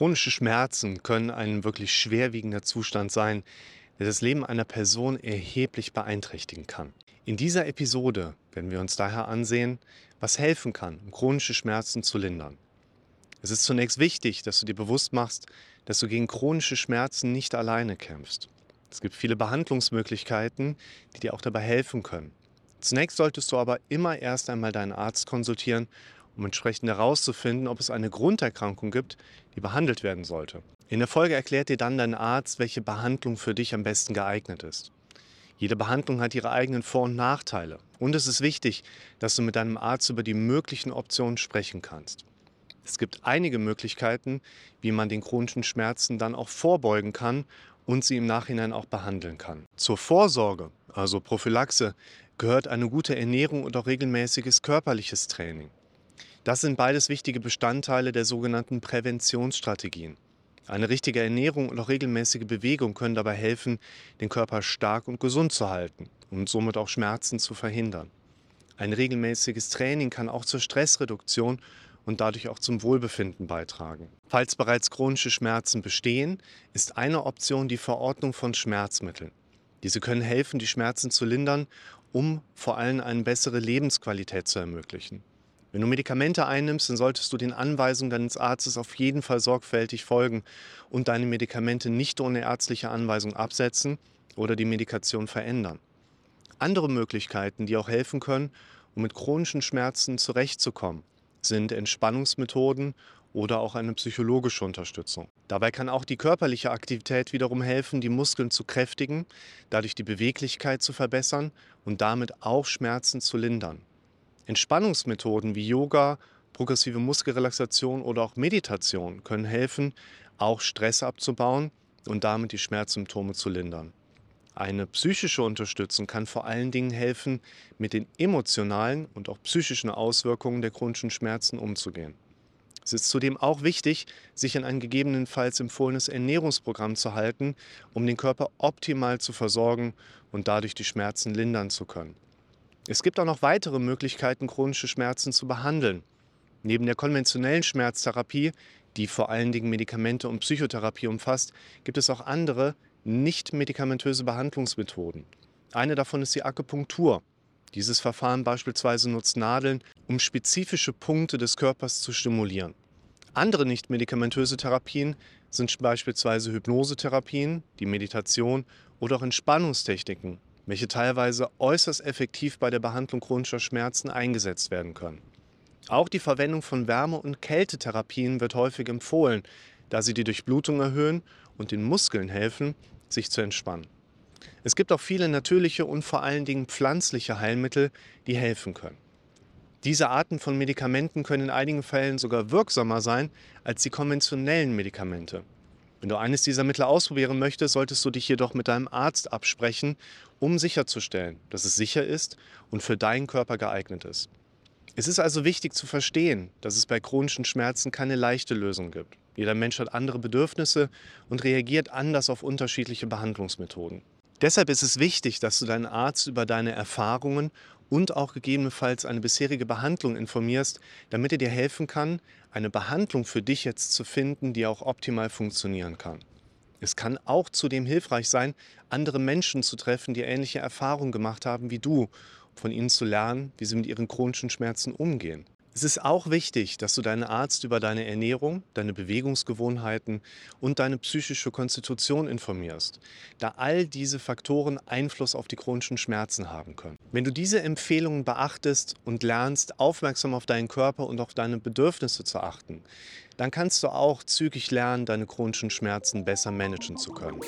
Chronische Schmerzen können ein wirklich schwerwiegender Zustand sein, der das Leben einer Person erheblich beeinträchtigen kann. In dieser Episode werden wir uns daher ansehen, was helfen kann, um chronische Schmerzen zu lindern. Es ist zunächst wichtig, dass du dir bewusst machst, dass du gegen chronische Schmerzen nicht alleine kämpfst. Es gibt viele Behandlungsmöglichkeiten, die dir auch dabei helfen können. Zunächst solltest du aber immer erst einmal deinen Arzt konsultieren, um entsprechend herauszufinden, ob es eine Grunderkrankung gibt, die behandelt werden sollte. In der Folge erklärt dir dann dein Arzt, welche Behandlung für dich am besten geeignet ist. Jede Behandlung hat ihre eigenen Vor- und Nachteile. Und es ist wichtig, dass du mit deinem Arzt über die möglichen Optionen sprechen kannst. Es gibt einige Möglichkeiten, wie man den chronischen Schmerzen dann auch vorbeugen kann und sie im Nachhinein auch behandeln kann. Zur Vorsorge, also Prophylaxe, gehört eine gute Ernährung und auch regelmäßiges körperliches Training. Das sind beides wichtige Bestandteile der sogenannten Präventionsstrategien. Eine richtige Ernährung und auch regelmäßige Bewegung können dabei helfen, den Körper stark und gesund zu halten und somit auch Schmerzen zu verhindern. Ein regelmäßiges Training kann auch zur Stressreduktion und dadurch auch zum Wohlbefinden beitragen. Falls bereits chronische Schmerzen bestehen, ist eine Option die Verordnung von Schmerzmitteln. Diese können helfen, die Schmerzen zu lindern um vor allem eine bessere Lebensqualität zu ermöglichen. Wenn du Medikamente einnimmst, dann solltest du den Anweisungen deines Arztes auf jeden Fall sorgfältig folgen und deine Medikamente nicht ohne ärztliche Anweisung absetzen oder die Medikation verändern. Andere Möglichkeiten, die auch helfen können, um mit chronischen Schmerzen zurechtzukommen, sind Entspannungsmethoden oder auch eine psychologische Unterstützung. Dabei kann auch die körperliche Aktivität wiederum helfen, die Muskeln zu kräftigen, dadurch die Beweglichkeit zu verbessern und damit auch Schmerzen zu lindern. Entspannungsmethoden wie Yoga, progressive Muskelrelaxation oder auch Meditation können helfen, auch Stress abzubauen und damit die Schmerzsymptome zu lindern. Eine psychische Unterstützung kann vor allen Dingen helfen, mit den emotionalen und auch psychischen Auswirkungen der chronischen Schmerzen umzugehen. Es ist zudem auch wichtig, sich an ein gegebenenfalls empfohlenes Ernährungsprogramm zu halten, um den Körper optimal zu versorgen und dadurch die Schmerzen lindern zu können. Es gibt auch noch weitere Möglichkeiten, chronische Schmerzen zu behandeln. Neben der konventionellen Schmerztherapie, die vor allen Dingen Medikamente und Psychotherapie umfasst, gibt es auch andere nicht medikamentöse Behandlungsmethoden. Eine davon ist die Akupunktur. Dieses Verfahren beispielsweise nutzt Nadeln, um spezifische Punkte des Körpers zu stimulieren. Andere nicht-medikamentöse Therapien sind beispielsweise Hypnosetherapien, die Meditation oder auch Entspannungstechniken, welche teilweise äußerst effektiv bei der Behandlung chronischer Schmerzen eingesetzt werden können. Auch die Verwendung von Wärme- und Kältetherapien wird häufig empfohlen, da sie die Durchblutung erhöhen und den Muskeln helfen, sich zu entspannen. Es gibt auch viele natürliche und vor allen Dingen pflanzliche Heilmittel, die helfen können. Diese Arten von Medikamenten können in einigen Fällen sogar wirksamer sein als die konventionellen Medikamente. Wenn du eines dieser Mittel ausprobieren möchtest, solltest du dich jedoch mit deinem Arzt absprechen, um sicherzustellen, dass es sicher ist und für deinen Körper geeignet ist. Es ist also wichtig zu verstehen, dass es bei chronischen Schmerzen keine leichte Lösung gibt. Jeder Mensch hat andere Bedürfnisse und reagiert anders auf unterschiedliche Behandlungsmethoden. Deshalb ist es wichtig, dass du deinen Arzt über deine Erfahrungen und auch gegebenenfalls eine bisherige Behandlung informierst, damit er dir helfen kann, eine Behandlung für dich jetzt zu finden, die auch optimal funktionieren kann. Es kann auch zudem hilfreich sein, andere Menschen zu treffen, die ähnliche Erfahrungen gemacht haben wie du, um von ihnen zu lernen, wie sie mit ihren chronischen Schmerzen umgehen. Es ist auch wichtig, dass du deinen Arzt über deine Ernährung, deine Bewegungsgewohnheiten und deine psychische Konstitution informierst, da all diese Faktoren Einfluss auf die chronischen Schmerzen haben können. Wenn du diese Empfehlungen beachtest und lernst, aufmerksam auf deinen Körper und auf deine Bedürfnisse zu achten, dann kannst du auch zügig lernen, deine chronischen Schmerzen besser managen zu können.